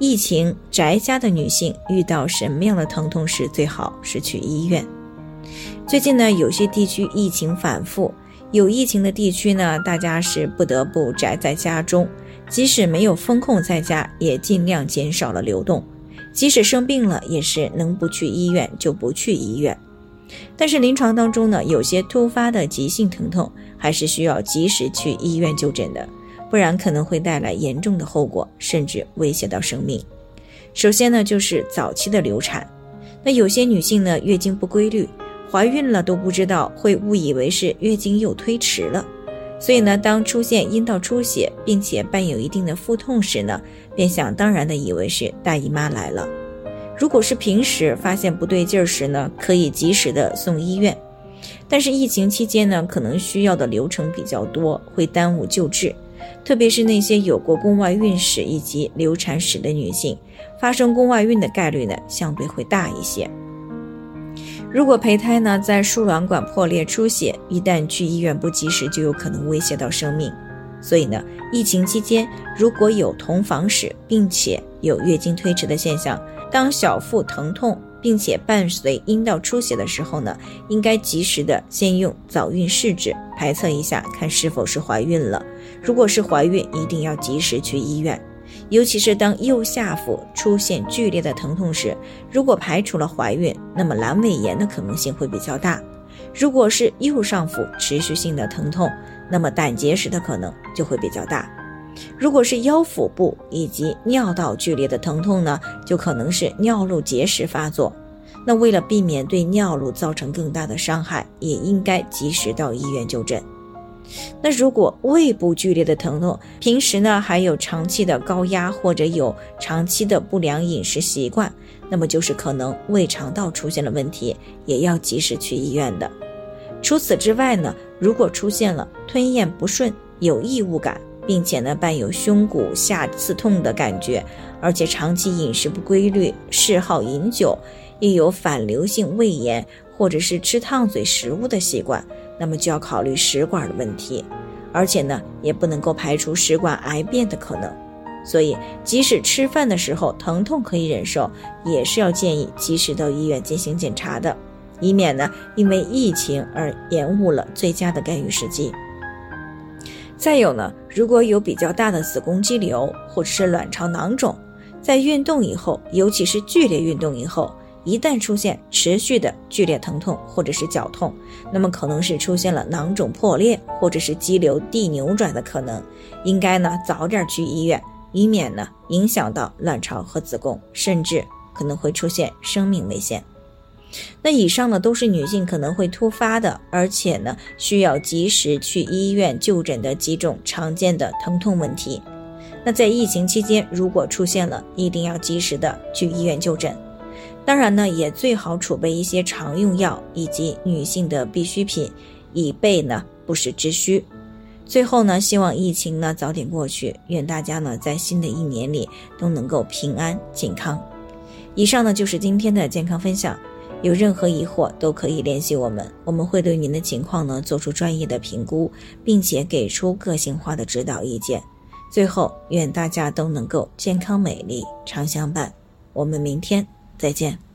疫情宅家的女性遇到什么样的疼痛时最好是去医院？最近呢，有些地区疫情反复，有疫情的地区呢，大家是不得不宅在家中，即使没有风控在家，也尽量减少了流动，即使生病了，也是能不去医院就不去医院。但是临床当中呢，有些突发的急性疼痛，还是需要及时去医院就诊的。不然可能会带来严重的后果，甚至威胁到生命。首先呢，就是早期的流产。那有些女性呢，月经不规律，怀孕了都不知道，会误以为是月经又推迟了。所以呢，当出现阴道出血，并且伴有一定的腹痛时呢，便想当然的以为是大姨妈来了。如果是平时发现不对劲儿时呢，可以及时的送医院。但是疫情期间呢，可能需要的流程比较多，会耽误救治。特别是那些有过宫外孕史以及流产史的女性，发生宫外孕的概率呢相对会大一些。如果胚胎呢在输卵管破裂出血，一旦去医院不及时，就有可能威胁到生命。所以呢，疫情期间如果有同房史，并且有月经推迟的现象，当小腹疼痛。并且伴随阴道出血的时候呢，应该及时的先用早孕试纸排测一下，看是否是怀孕了。如果是怀孕，一定要及时去医院。尤其是当右下腹出现剧烈的疼痛时，如果排除了怀孕，那么阑尾炎的可能性会比较大。如果是右上腹持续性的疼痛，那么胆结石的可能就会比较大。如果是腰腹部以及尿道剧烈的疼痛呢，就可能是尿路结石发作。那为了避免对尿路造成更大的伤害，也应该及时到医院就诊。那如果胃部剧烈的疼痛，平时呢还有长期的高压或者有长期的不良饮食习惯，那么就是可能胃肠道出现了问题，也要及时去医院的。除此之外呢，如果出现了吞咽不顺、有异物感。并且呢，伴有胸骨下刺痛的感觉，而且长期饮食不规律，嗜好饮酒，亦有反流性胃炎或者是吃烫嘴食物的习惯，那么就要考虑食管的问题，而且呢，也不能够排除食管癌变的可能。所以，即使吃饭的时候疼痛可以忍受，也是要建议及时到医院进行检查的，以免呢因为疫情而延误了最佳的干预时机。再有呢，如果有比较大的子宫肌瘤或者是卵巢囊肿，在运动以后，尤其是剧烈运动以后，一旦出现持续的剧烈疼痛或者是绞痛，那么可能是出现了囊肿破裂或者是肌瘤地扭转的可能，应该呢早点去医院，以免呢影响到卵巢和子宫，甚至可能会出现生命危险。那以上呢都是女性可能会突发的，而且呢需要及时去医院就诊的几种常见的疼痛问题。那在疫情期间，如果出现了，一定要及时的去医院就诊。当然呢，也最好储备一些常用药以及女性的必需品，以备呢不时之需。最后呢，希望疫情呢早点过去，愿大家呢在新的一年里都能够平安健康。以上呢就是今天的健康分享。有任何疑惑都可以联系我们，我们会对您的情况呢做出专业的评估，并且给出个性化的指导意见。最后，愿大家都能够健康美丽常相伴。我们明天再见。